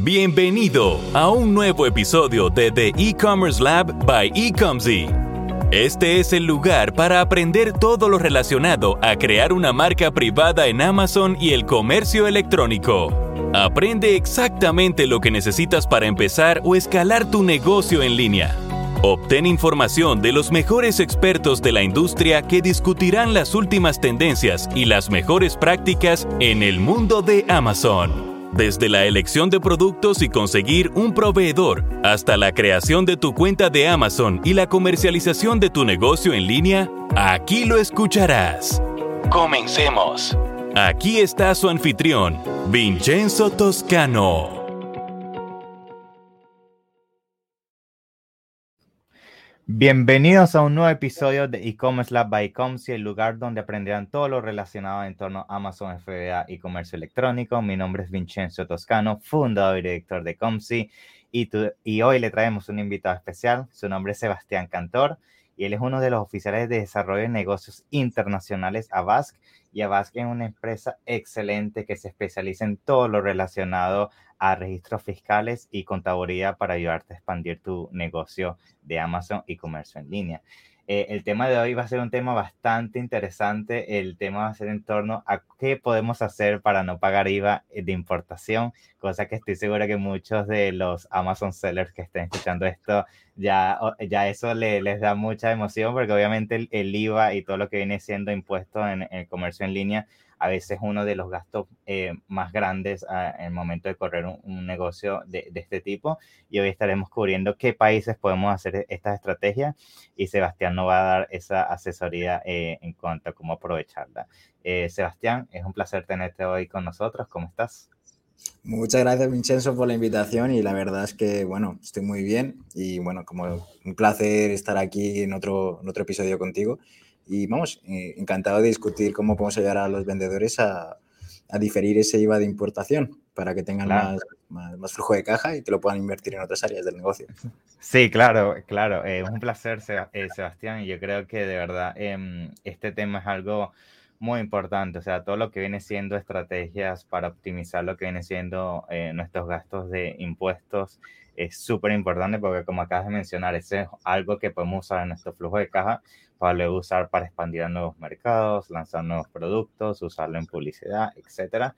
Bienvenido a un nuevo episodio de The E-Commerce Lab by Ecomzy. Este es el lugar para aprender todo lo relacionado a crear una marca privada en Amazon y el comercio electrónico. Aprende exactamente lo que necesitas para empezar o escalar tu negocio en línea. Obtén información de los mejores expertos de la industria que discutirán las últimas tendencias y las mejores prácticas en el mundo de Amazon. Desde la elección de productos y conseguir un proveedor hasta la creación de tu cuenta de Amazon y la comercialización de tu negocio en línea, aquí lo escucharás. Comencemos. Aquí está su anfitrión, Vincenzo Toscano. Bienvenidos a un nuevo episodio de E-Commerce by Ecomcy, el lugar donde aprenderán todo lo relacionado en torno a Amazon FBA y comercio electrónico. Mi nombre es Vincenzo Toscano, fundador y director de Ecomcy, y, hoy le traemos un invitado especial. Su nombre es Sebastián Cantor y él es uno de los oficiales de desarrollo de negocios internacionales a Basque. Y Avask es una empresa excelente que se especializa en todo lo relacionado a registros fiscales y contaduría para ayudarte a expandir tu negocio de Amazon y comercio en línea. Eh, el tema de hoy va a ser un tema bastante interesante. El tema va a ser en torno a qué podemos hacer para no pagar IVA de importación, cosa que estoy segura que muchos de los Amazon sellers que estén escuchando esto ya, ya eso les da mucha emoción porque obviamente el, IVA y todo lo que viene siendo impuesto en el comercio en línea a veces uno de los gastos eh, más grandes ah, en el momento de correr un, negocio de, este tipo. Y hoy estaremos cubriendo qué países podemos hacer estas estrategias y Sebastián nos va a dar esa asesoría eh, en cuanto a cómo aprovecharla. Eh, Sebastián, es un placer tenerte hoy con nosotros. ¿Cómo estás? Muchas gracias, Vincenzo, por la invitación y la verdad es que, bueno, estoy muy bien y, bueno, como un placer estar aquí en otro, en otro episodio contigo. Y vamos, eh, encantado de discutir cómo podemos ayudar a los vendedores a, a diferir ese IVA de importación para que tengan más, más, flujo de caja y que lo puedan invertir en otras áreas del negocio. Sí, claro, claro. Es un placer, eh, Sebastián, y yo creo que de verdad em, este tema es algo muy importante. O sea, todo lo que viene siendo estrategias para optimizar lo que viene siendo eh, nuestros gastos de impuestos es súper importante porque como acabas de mencionar, ese es algo que podemos usar en nuestro flujo de caja para luego usar para expandir a nuevos mercados, lanzar nuevos productos, usarlo en publicidad, etcétera.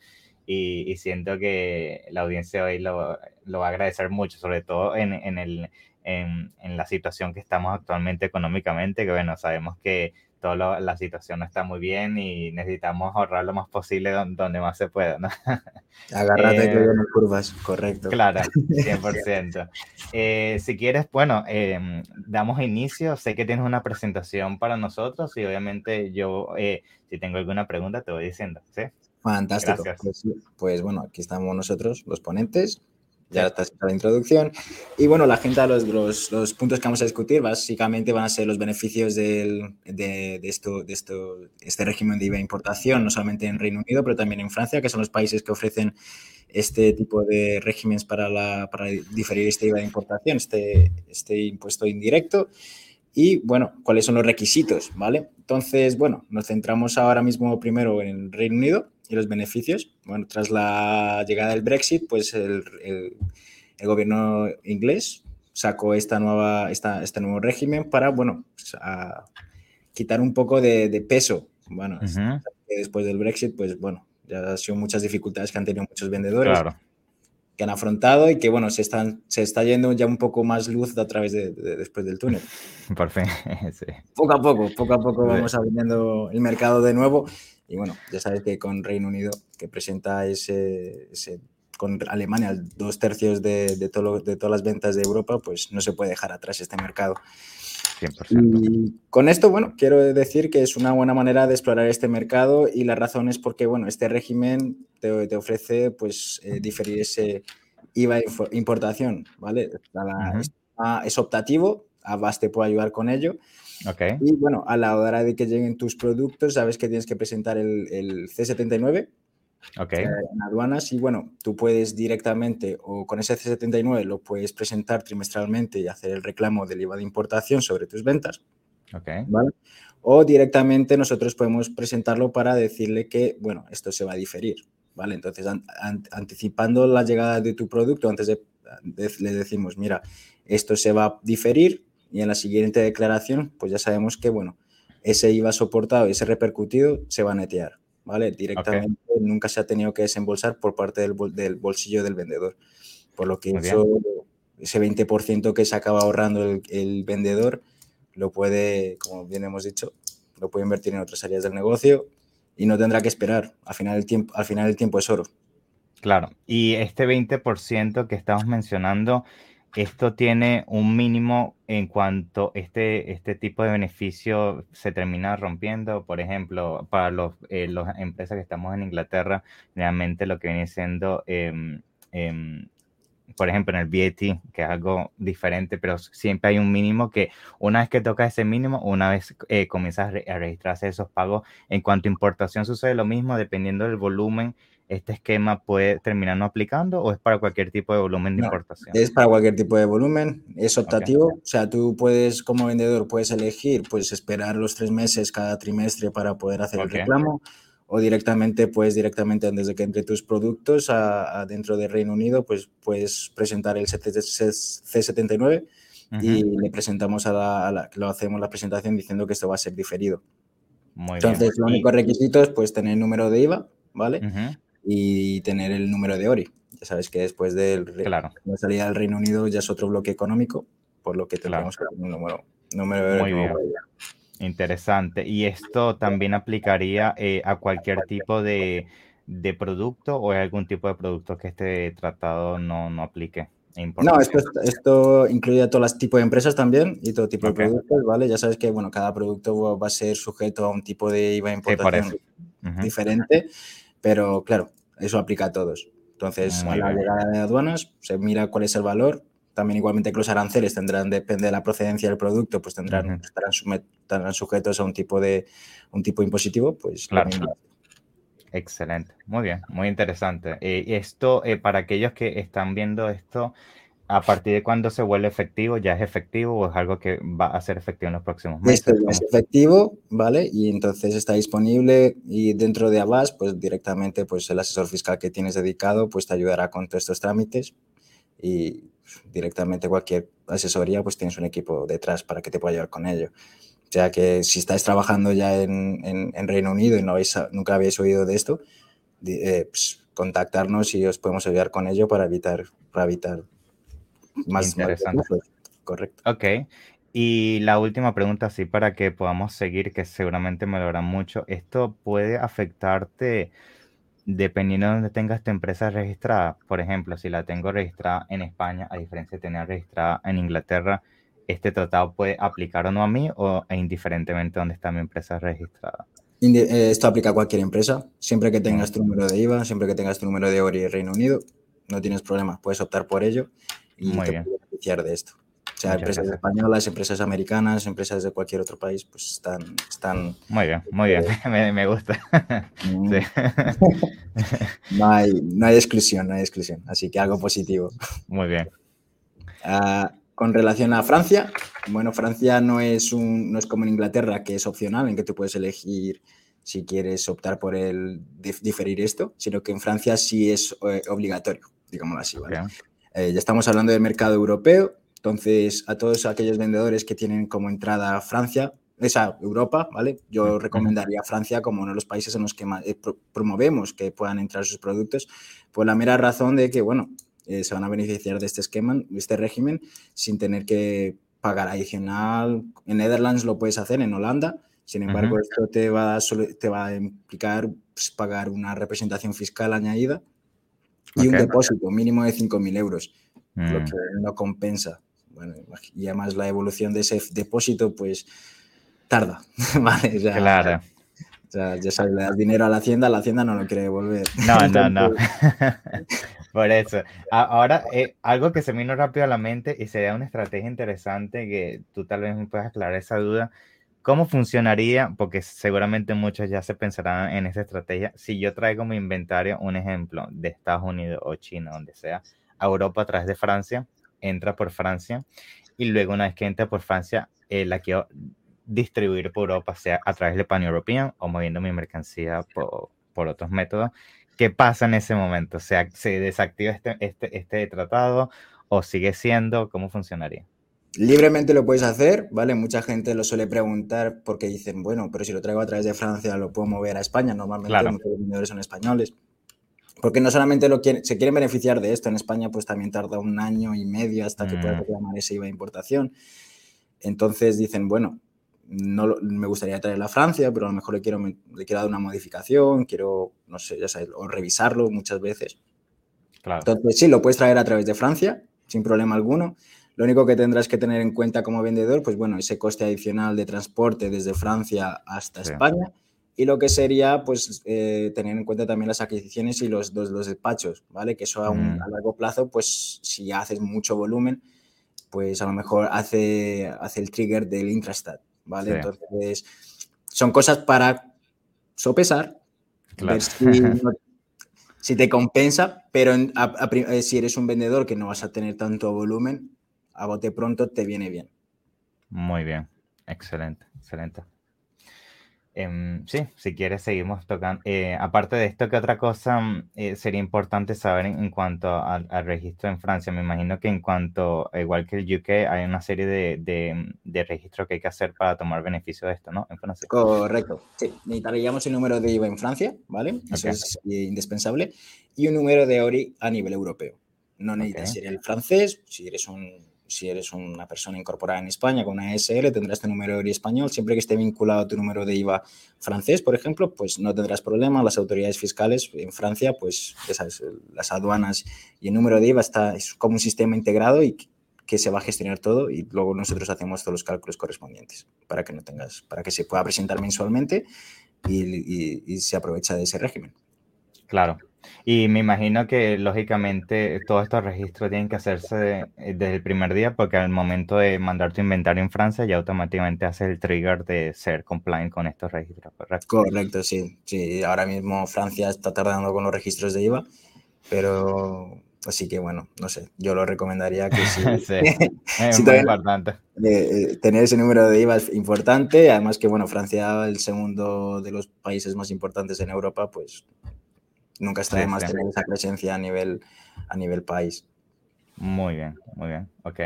Y, siento que la audiencia hoy lo, lo va a agradecer mucho, sobre todo en, en, el, en, en, la situación que estamos actualmente económicamente, que bueno, sabemos que toda la situación no está muy bien y necesitamos ahorrar lo más posible donde, más se pueda, ¿no? Agárrate que vienen curvas, correcto. Claro, 100%. Eh, si quieres, bueno, em, damos inicio. Sé que tienes una presentación para nosotros y obviamente yo, eh, si tengo alguna pregunta, te voy diciendo, ¿sí? Fantástico. Pues, pues, bueno, aquí estamos nosotros, los ponentes ya está la introducción. Y bueno, la gente, los, los, los, puntos que vamos a discutir básicamente van a ser los beneficios del, de, de, esto, de esto, este régimen de IVA importación, no solamente en Reino Unido, pero también en Francia, que son los países que ofrecen este tipo de regímenes para, la, para diferir este IVA de importación, este, este impuesto indirecto. Y bueno, cuáles son los requisitos, ¿vale? Entonces, bueno, nos centramos ahora mismo primero en Reino Unido y los beneficios. Bueno, tras la llegada del Brexit, pues el, el, gobierno inglés sacó esta nueva, esta, este nuevo régimen para, bueno, pues, a quitar un poco de, de peso. Bueno, después del Brexit, pues bueno, ya han sido muchas dificultades que han tenido muchos vendedores. Claro. que han afrontado y que, bueno, se, están, se está yendo ya un poco más luz a través de, de después del túnel. Por fin, sí. Poco a poco, poco a poco vamos abriendo el mercado de nuevo y bueno, ya sabes que con Reino Unido, que presenta ese, con Alemania dos tercios de, de, todo de todas las ventas de Europa, pues no se puede dejar atrás este mercado. 100%. Y con esto, bueno, quiero decir que es una buena manera de explorar este mercado y la razón es porque, bueno, este régimen te, te ofrece, pues, eh, diferir ese IVA importación, ¿vale? La, uh -huh. Es optativo, Avast te puede ayudar con ello Okay. Y bueno, a la hora de que lleguen tus productos, sabes que tienes que presentar el, el C79 okay. eh, en aduanas y bueno, tú puedes directamente o con ese C79 lo puedes presentar trimestralmente y hacer el reclamo del IVA de importación sobre tus ventas. Okay. ¿vale? O directamente nosotros podemos presentarlo para decirle que, bueno, esto se va a diferir. ¿vale? Entonces, anticipando la llegada de tu producto, antes de, le decimos, mira, esto se va a diferir y en la siguiente declaración, pues ya sabemos que, bueno, ese IVA soportado y ese repercutido se va a netear, ¿vale? Directamente nunca se ha tenido que desembolsar por parte del, del bolsillo del vendedor. Por lo que eso, ese 20% que se acaba ahorrando el, el, vendedor lo puede, como bien hemos dicho, lo puede invertir en otras áreas del negocio y no tendrá que esperar. Al final el tiempo, al final el tiempo es oro. Claro, y este 20% que estamos mencionando, esto tiene un mínimo en cuanto este, este tipo de beneficio se termina rompiendo. Por ejemplo, para los, eh, las empresas que estamos en Inglaterra, realmente lo que viene siendo, em, em, por ejemplo, en el VAT, que es algo diferente, pero siempre hay un mínimo que una vez que toca ese mínimo, una vez eh, comienzas a, a registrarse esos pagos, en cuanto a importación sucede lo mismo, dependiendo del volumen este esquema puede terminar no aplicando o es para cualquier tipo de volumen de importación? Es para cualquier tipo de volumen, es optativo, o sea, tú puedes como vendedor puedes elegir, pues esperar los tres meses cada trimestre para poder hacer el reclamo o directamente, pues directamente antes que entre tus productos a, dentro del Reino Unido, pues puedes presentar el C79 y le presentamos a la, lo hacemos la presentación diciendo que esto va a ser diferido. Muy Entonces, bien. los únicos requisitos, pues tener el número de IVA, ¿vale? Y tener el número de ORI. Ya sabes que después de la salida del Reino Unido ya es otro bloque económico, por lo que tendremos que tener un número, número de Muy bien. Interesante. ¿Y esto también aplicaría eh, a cualquier tipo de, de, producto o hay algún tipo de producto que este tratado no, no aplique? No, esto, esto incluye a todos los tipos de empresas también y todo tipo de productos, ¿vale? Ya sabes que, bueno, cada producto va a ser sujeto a un tipo de IVA importación diferente. Pero claro, eso aplica a todos. Entonces, a la llegada de aduanas se mira cuál es el valor. También igualmente que los aranceles tendrán, depende de la procedencia del producto, pues tendrán, estarán, sujetos a un tipo de un tipo impositivo, pues claro. Excelente, muy bien, muy interesante. Eh, esto, eh, para aquellos que están viendo esto, a partir de cuándo se vuelve efectivo, ya es efectivo o es algo que va a ser efectivo en los próximos meses. Esto es efectivo, ¿vale? Y entonces está disponible y dentro de Avast, pues directamente, pues el asesor fiscal que tienes dedicado, pues te ayudará con todos estos trámites y directamente cualquier asesoría, pues tienes un equipo detrás para que te pueda ayudar con ello. O sea que si estáis trabajando ya en, en, Reino Unido y no habéis, nunca habéis oído de esto, eh, pues, contactarnos y os podemos ayudar con ello para evitar, para evitar más interesante. correcto. Ok. Y la última pregunta, sí, para que podamos seguir, que seguramente me lo mucho. ¿Esto puede afectarte dependiendo de dónde tengas tu empresa registrada? Por ejemplo, si la tengo registrada en España, a diferencia de tener registrada en Inglaterra, ¿este tratado puede aplicar o no a mí o indiferentemente dónde está mi empresa registrada? Eh, esto aplica a cualquier empresa, siempre que tengas tu número de IVA, siempre que tengas tu número de ORI Reino Unido, no tienes problema, puedes optar por ello y Muy te bien. beneficiar de esto. O sea, empresas españolas, empresas americanas, empresas de cualquier otro país, pues están... están muy bien, muy bien, me, me gusta. Mm. no, hay, no hay exclusión, no hay exclusión, así que algo positivo. Muy bien. Uh, con relación a Francia, bueno, Francia no es, un, no es como en Inglaterra, que es opcional, en que tú puedes elegir si quieres optar por el diferir esto, sino que en Francia sí es eh, obligatorio, digámoslo así, ¿vale? Eh, ya estamos hablando del mercado europeo, entonces a todos aquellos vendedores que tienen como entrada Francia, esa Europa, ¿vale? Yo recomendaría Francia como uno de los países en los que más, eh, promovemos que puedan entrar sus productos, por la mera razón de que, bueno, eh, se van a beneficiar de este esquema, de este régimen, sin tener que pagar adicional. En Netherlands lo puedes hacer, en Holanda, sin embargo, esto te va, a, te va a implicar pues, pagar una representación fiscal añadida y un depósito mínimo de 5.000 euros, lo mm. que no compensa. Bueno, y además la evolución de ese depósito, pues tarda. ¿vale? Claro. Ya, ya sabes, le das dinero a la hacienda, la hacienda no lo quiere devolver. No, no, no. Por eso. Ahora, eh, algo que se me vino rápido a la mente y sería una estrategia interesante que tú tal vez me puedas aclarar esa duda. ¿Cómo funcionaría? Porque seguramente muchos ya se pensarán en esa estrategia. Si yo traigo mi inventario, un ejemplo, de Estados Unidos o China, donde sea, a Europa a través de Francia, entra por Francia y luego una vez que entra por Francia, eh, la quiero distribuir por Europa, sea a través de Pan European o moviendo mi mercancía por, por otros métodos. ¿qué pasa en ese momento? O sea, ¿se desactiva este, este, este tratado o sigue siendo? ¿Cómo funcionaría? Libremente lo puedes hacer, ¿vale? Mucha gente lo suele preguntar porque dicen, bueno, pero si lo traigo a través de Francia, lo puedo mover a España. Normalmente los vendedores son españoles. Porque no solamente lo se quieren beneficiar de esto, en España pues también tarda un año y medio hasta que pueda mm. reclamar ese IVA de importación. Entonces dicen, bueno, no me gustaría traerlo a Francia, pero a lo mejor le quiero, le quiero dar una modificación, quiero, no sé, ya sabes, o revisarlo muchas veces. Entonces sí, lo puedes traer a través de Francia, sin problema alguno. Lo único que tendrás que tener en cuenta como vendedor, pues bueno, ese coste adicional de transporte desde Francia hasta España y lo que sería, pues, eh, tener en cuenta también las adquisiciones y los, los, despachos, ¿vale? Que eso a, mm. a, largo plazo, pues, si haces mucho volumen, pues a lo mejor hace, hace el trigger del intrastat, ¿vale? Entonces, son cosas para sopesar, ver si, te compensa, pero eh, si eres un vendedor que no vas a tener tanto volumen, a bote pronto te viene bien. Muy bien, excelente, excelente. Em, sí, si quieres seguimos tocando. Eh, aparte de esto, ¿qué otra cosa mm, eh, sería importante saber en, cuanto al, registro en Francia? Me imagino que en cuanto, igual que el UK, hay una serie de, de, de registros que hay que hacer para tomar beneficio de esto, ¿no? En Francia. Correcto. Sí, necesitaríamos el número de IVA en Francia, ¿vale? Eso es indispensable. Y un número de ORI a nivel europeo. No necesitas ser el francés, si eres un si eres una persona incorporada en España con una SL, tendrás tu número de español. Siempre que esté vinculado a tu número de IVA francés, por ejemplo, pues no tendrás problema. Las autoridades fiscales en Francia, pues esas, las aduanas y el número de IVA está, es como un sistema integrado y que se va a gestionar todo y luego nosotros hacemos todos los cálculos correspondientes para que no tengas, para que se pueda presentar mensualmente y se aprovecha de ese régimen. Claro, y me imagino que lógicamente todos estos registros tienen que hacerse eh, desde el primer día porque al momento de mandar tu inventario en Francia ya automáticamente hace el trigger de ser compliant con estos registros, ¿correcto? Correcto, sí. sí. Ahora mismo Francia está tardando con los registros de IVA, pero así que bueno, no sé, yo lo recomendaría que sí. es muy importante. Eh, tener ese número de IVA es importante, además que bueno, Francia, el segundo de los países más importantes en Europa, pues nunca está de más tener esa presencia a nivel, a nivel país. Muy bien, muy bien, ok.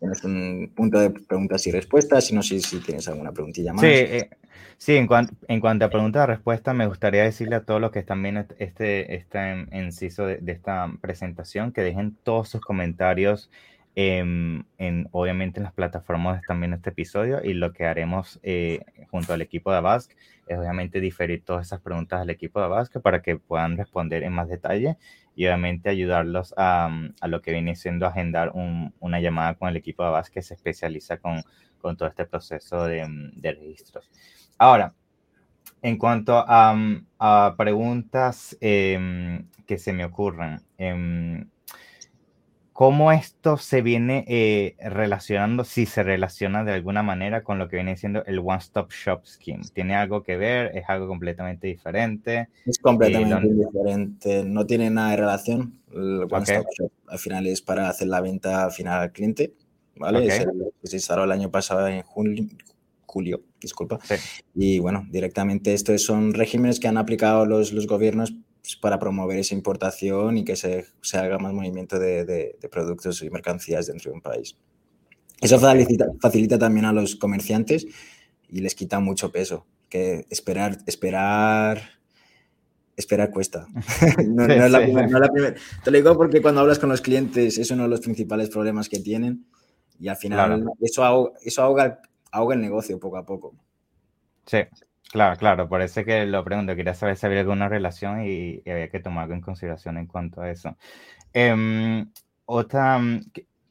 Tienes un punto de preguntas y respuestas, si no sé si tienes alguna preguntilla más. Sí, eh, sí en, cuanto, en cuanto a preguntas y respuestas, me gustaría decirle a todos los que están viendo este, este inciso de, de esta presentación que dejen todos sus comentarios Em, en, obviamente en las plataformas también este episodio y lo que haremos eh, junto al equipo de Abask es obviamente diferir todas esas preguntas al equipo de Abask para que puedan responder en más detalle y obviamente ayudarlos a, a lo que viene siendo agendar una llamada con el equipo de Abask que se especializa con, con todo este proceso de, de registros. Ahora, en cuanto a, a preguntas eh, que se me ocurren, eh, cómo esto se viene eh, relacionando, si se relaciona de alguna manera con lo que viene siendo el One Stop Shop Scheme. ¿Tiene algo que ver? ¿Es algo completamente diferente? Es completamente diferente, no tiene nada de relación. El One Stop Shop al final es para hacer la venta final al cliente, ¿vale? se instaló el año pasado en julio, julio disculpa. Y bueno, directamente estos son regímenes que han aplicado los, los gobiernos para promover esa importación y que se, se haga más movimiento de, de, productos y mercancías dentro de un país. Eso facilita, facilita también a los comerciantes y les quita mucho peso, que esperar, esperar, esperar cuesta. no, es la primera, Te lo digo porque cuando hablas con los clientes es uno de los principales problemas que tienen y al final eso, ahoga, eso ahoga, ahoga el negocio poco a poco. Sí, Claro, claro, por eso que lo pregunto. Quería saber si había alguna relación y, había que tomar algo en consideración en cuanto a eso. Em, otra, mm,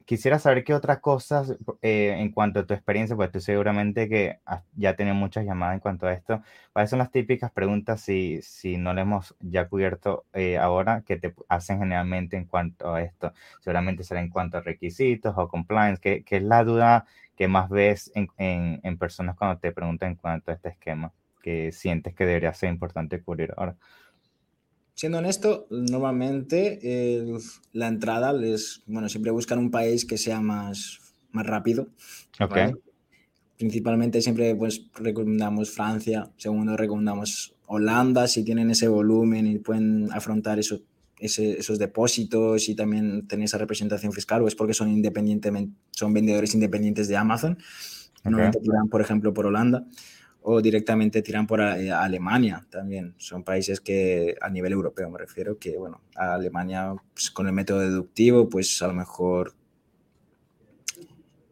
quisiera saber qué otras cosas eh, en cuanto a tu experiencia, pues tú seguramente que ya tienes muchas llamadas en cuanto a esto. ¿Cuáles son las típicas preguntas si, si no le hemos ya cubierto eh, ahora que te hacen generalmente en cuanto a esto? Seguramente será en cuanto a requisitos o compliance, que, que es la duda que más ves en, en, en personas cuando te preguntan en cuanto a este esquema que sientes que debería ser importante cubrir ahora? Siendo honesto, normalmente la entrada les, bueno, siempre buscan un país que sea más, más rápido. Ok. Principalmente siempre pues recomendamos Francia, segundo recomendamos Holanda, si tienen ese volumen y pueden afrontar eso, esos depósitos y también tener esa representación fiscal, o es porque son, independientemente, son vendedores independientes de Amazon. Normalmente tiran, por ejemplo, por Holanda o directamente tiran por eh, Alemania también. Son países que a nivel europeo me refiero, que bueno, a Alemania pues, con el método deductivo, pues a lo mejor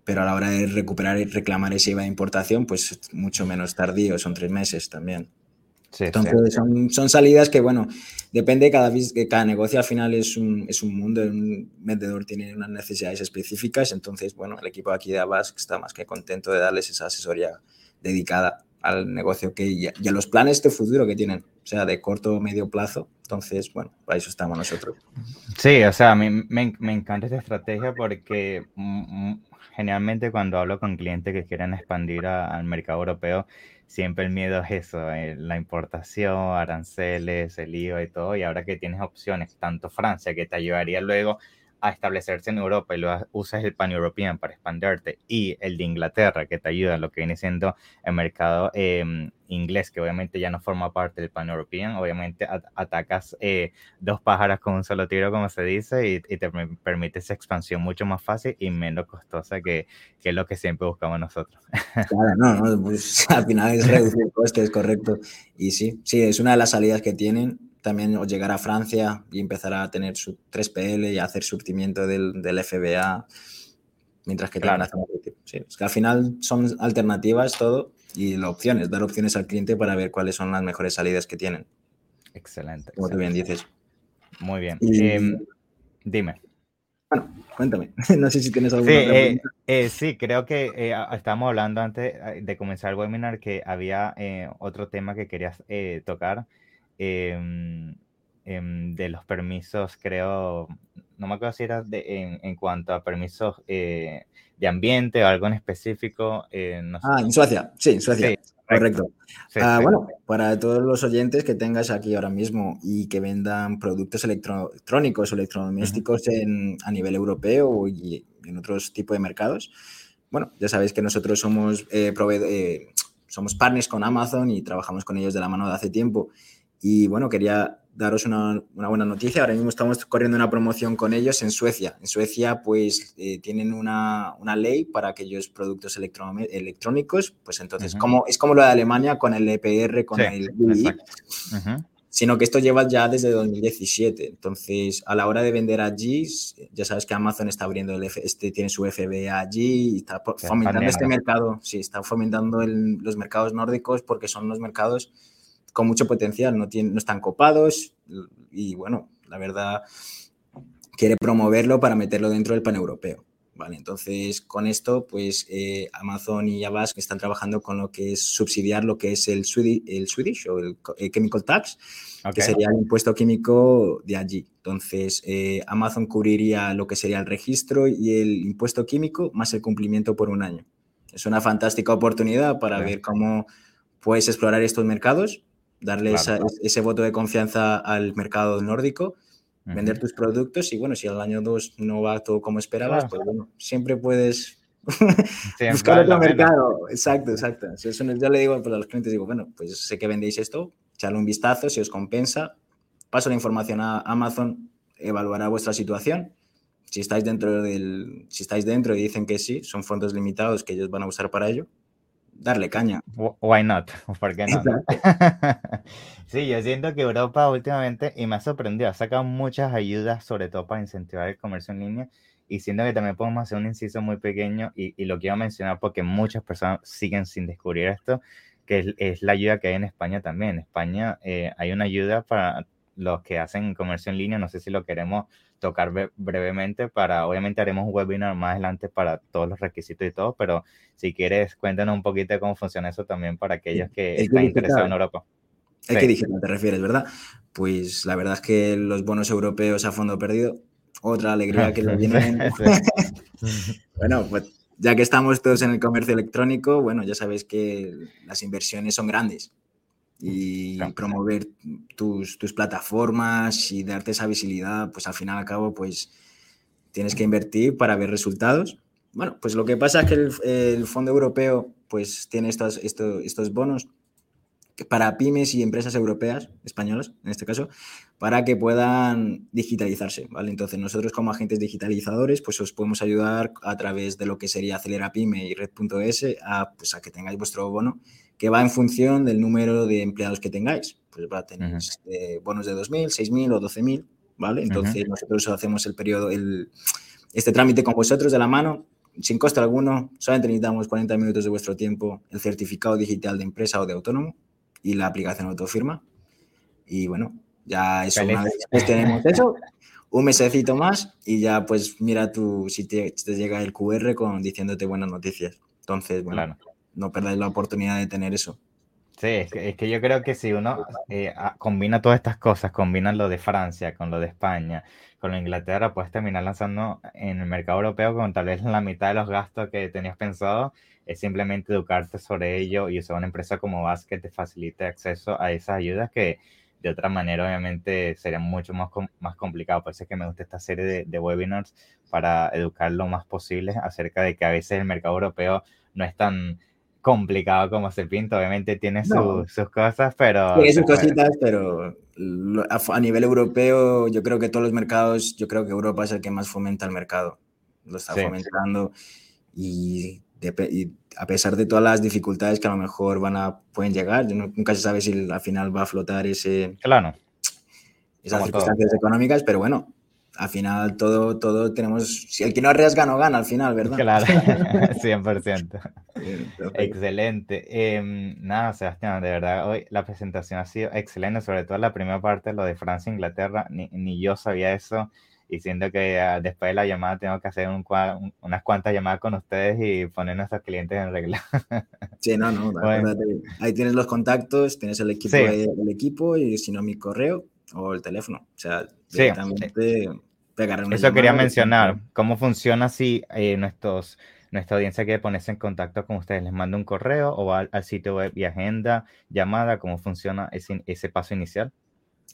pero a la hora de recuperar y reclamar ese IVA de importación, pues mucho menos tardío, son tres meses también. Entonces Son, son, salidas que, bueno, depende, cada, cada negocio al final es un, es un mundo, un vendedor tiene unas necesidades específicas, entonces, bueno, el equipo aquí de Abbas está más que contento de darles esa asesoría dedicada al negocio que, y, a, los planes de futuro que tienen, o sea, de corto o medio plazo. Entonces, bueno, para eso estamos nosotros. Sí, o sea, a mí me, me encanta esta estrategia porque generalmente cuando hablo con clientes que quieren expandir al mercado europeo, siempre el miedo es eso, eh, la importación, aranceles, el IVA y todo, y ahora que tienes opciones, tanto Francia, que te ayudaría luego a establecerse en Europa y lo usas el pan-european para expanderte y el de Inglaterra que te ayuda en lo que viene siendo el mercado em, inglés que obviamente ya no forma parte del pan-european, obviamente atacas eh, dos pájaros con un solo tiro como se dice y, te permite esa expansión mucho más fácil y menos costosa que, que lo que siempre buscamos nosotros. Claro, no, no pues, al final es reducir costes, correcto. Y sí, sí, es una de las salidas que tienen también o llegar a Francia y empezar a tener su 3PL y hacer surtimiento del, del FBA, mientras que claro. sí, es que al final son alternativas todo y las opciones, dar opciones al cliente para ver cuáles son las mejores salidas que tienen. Excelente. Como tú bien dices. Muy bien. Em, dime. Bueno, cuéntame. No sé si tienes alguna sí, eh, eh, sí, creo que eh, estábamos hablando antes de comenzar el webinar que había otro tema que querías tocar Em, em, de los permisos, creo, no me acuerdo si era de, en, cuanto a permisos eh, de ambiente o algo en específico. Eh, ah, en Suecia, sí, en Suecia. correcto. Ah, bueno, para todos los oyentes que tengas aquí ahora mismo y que vendan productos electrónicos o electrodomésticos a nivel europeo y en otros tipos de mercados, bueno, ya sabéis que nosotros somos, eh, somos partners con Amazon y trabajamos con ellos de la mano de hace tiempo. Y bueno, quería daros una, buena noticia. Ahora mismo estamos corriendo una promoción con ellos en Suecia. En Suecia, pues eh, tienen una, ley para aquellos productos electrónicos. Pues entonces, como, es como lo de Alemania con el EPR, con el Sino que esto lleva ya desde 2017. Entonces, a la hora de vender allí, ya sabes que Amazon está abriendo el este, tiene su FBA allí y está fomentando este mercado. Sí, está fomentando los mercados nórdicos porque son los mercados con mucho potencial, no, tienen, no están copados y bueno, la verdad quiere promoverlo para meterlo dentro del pan europeo. Vale, entonces con esto, pues eh, Amazon y Avast están trabajando con lo que es subsidiar lo que es el Swedish, el Swedish o el, Chemical Tax, que sería el impuesto químico de allí. Entonces eh, Amazon cubriría lo que sería el registro y el impuesto químico más el cumplimiento por un año. Es una fantástica oportunidad para ver cómo puedes explorar estos mercados darle ese voto de confianza al mercado nórdico, vender tus productos y bueno, si al año 2 no va todo como esperabas, pues bueno, siempre puedes buscar otro mercado. Exacto, exacto. Eso, yo le digo pues, a los clientes, digo, bueno, pues sé que vendéis esto, echarle un vistazo, si os compensa, paso la información a Amazon, evaluará vuestra situación. Si estáis dentro del, si estáis dentro y dicen que sí, son fondos limitados que ellos van a usar para ello, darle caña. Why not? ¿Por qué no? sí, yo siento que Europa últimamente, y me ha sorprendido, ha sacado muchas ayudas, sobre todo para incentivar el comercio en línea, y siento que también podemos hacer un inciso muy pequeño, y, lo quiero mencionar porque muchas personas siguen sin descubrir esto, que es, la ayuda que hay en España también. En España eh, hay una ayuda para los que hacen comercio en línea, no sé si lo queremos tocar brevemente para, obviamente haremos un webinar más adelante para todos los requisitos y todo, pero si quieres cuéntanos un poquito de cómo funciona eso también para aquellos que están interesados en Europa. Es que dije, no te refieres, ¿verdad? Pues la verdad es que los bonos europeos a fondo perdido, otra alegría que lo viene. bueno, pues ya que estamos todos en el comercio electrónico, bueno, ya sabéis que las inversiones son grandes y promover tus, tus, plataformas y darte esa visibilidad, pues al final al cabo, pues tienes que invertir para ver resultados. Bueno, pues lo que pasa es que el, Fondo Europeo pues tiene estos, estos, estos bonos para pymes y empresas europeas, españolas en este caso, para que puedan digitalizarse, ¿vale? Entonces nosotros como agentes digitalizadores pues os podemos ayudar a través de lo que sería Acelera Pyme y Red.es a, pues, a que tengáis vuestro bono que va en función del número de empleados que tengáis. Pues va a tener eh, bonos de 2.000, 6.000 o 12.000, ¿vale? Entonces nosotros hacemos el periodo, el, este trámite con vosotros de la mano sin coste alguno, solamente necesitamos 40 minutos de vuestro tiempo, el certificado digital de empresa o de autónomo y la aplicación autofirma. Y bueno, ya eso, una vez tenemos eso, un mesecito más y ya pues mira tú si te, llega el QR con diciéndote buenas noticias. Entonces, bueno, no perdáis la oportunidad de tener eso. Sí, es que, yo creo que si uno eh, combina todas estas cosas, combina lo de Francia con lo de España, con lo de Inglaterra, puedes terminar lanzando en el mercado europeo con tal vez la mitad de los gastos que tenías pensado es simplemente educarte sobre ello y usar una empresa como VAS que te facilite acceso a esas ayudas que de otra manera obviamente sería mucho más, más complicado. Por eso es que me gusta esta serie de, webinars para educar lo más posible acerca de que a veces el mercado europeo no es tan complicado como se pinta. Obviamente tiene sus cosas, pero... Tiene sus cositas, pero a, nivel europeo yo creo que todos los mercados, yo creo que Europa es el que más fomenta el mercado. Lo está fomentando y y a pesar de todas las dificultades que a lo mejor van a, pueden llegar, nunca se sabe si al final va a flotar ese, claro. esas circunstancias económicas, pero bueno, al final todo, todo tenemos, si el que no arriesga no gana al final, ¿verdad? Claro, 100%. excelente. Em, nada, Sebastián, de verdad, hoy la presentación ha sido excelente, sobre todo la primera parte, lo de Francia e Inglaterra, ni, ni yo sabía eso y siento que ah, después de la llamada tengo que hacer un, unas cuantas llamadas con ustedes y poner a nuestros clientes en regla. Sí, no, no, ahí tienes los contactos, tienes el equipo, el equipo y si no mi correo o el teléfono. O sea, directamente pegar Eso quería mencionar, cómo funciona si eh, nuestros nuestra audiencia quiere ponerse en contacto con ustedes, les manda un correo o al, al sitio web y agenda, llamada, cómo funciona ese, ese paso inicial.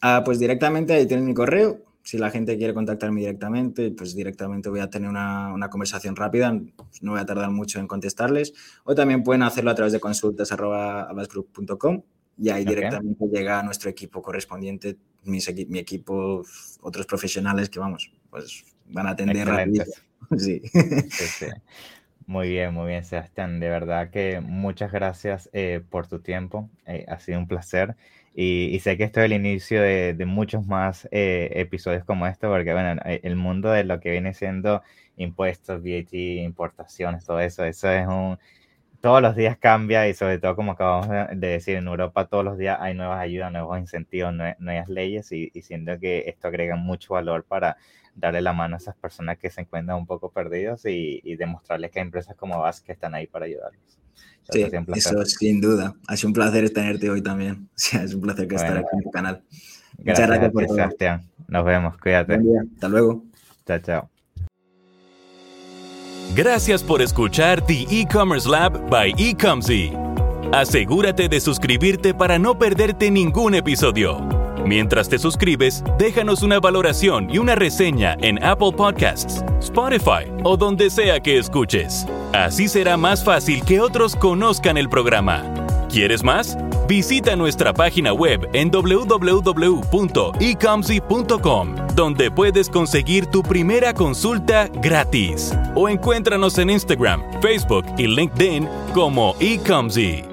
Ah, pues directamente ahí tienes mi correo, si la gente quiere contactarme directamente, pues directamente voy a tener una, una conversación rápida, no voy a tardar mucho en contestarles. O también pueden hacerlo a través de consultas.abasgroup.com y ahí directamente llega a nuestro equipo correspondiente, mi, mi, equipo, otros profesionales que vamos, pues van a atender rápido. Sí. Muy bien, muy bien, Sebastián. De verdad que muchas gracias eh, por tu tiempo. Eh, ha sido un placer. Y, sé que esto es el inicio de, muchos más eh, episodios como este, porque bueno, eh, el mundo de lo que viene siendo impuestos, VAT, importaciones, todo eso, eso es un... Todos los días cambia y sobre todo como acabamos de decir, en Europa todos los días hay nuevas ayudas, nuevos incentivos, nuevas leyes y, y siento que esto agrega mucho valor para darle la mano a esas personas que se encuentran un poco perdidos y, y demostrarles que hay empresas como VAS que están ahí para ayudarlos. Sí, eso sin duda. Ha sido un placer tenerte hoy también. es un placer que estar aquí en tu canal. Muchas gracias, por Sebastián. Nos vemos, cuídate. Hasta luego. Chao, chao. Gracias por escuchar The E-Commerce Lab by Ecomzy. Asegúrate de suscribirte para no perderte ningún episodio. Mientras te suscribes, déjanos una valoración y una reseña en Apple Podcasts, Spotify o donde sea que escuches. Así será más fácil que otros conozcan el programa. ¿Quieres más? Visita nuestra página web en www.ecomzy.com, donde puedes conseguir tu primera consulta gratis. O encuéntranos en Instagram, Facebook y LinkedIn como eComzy.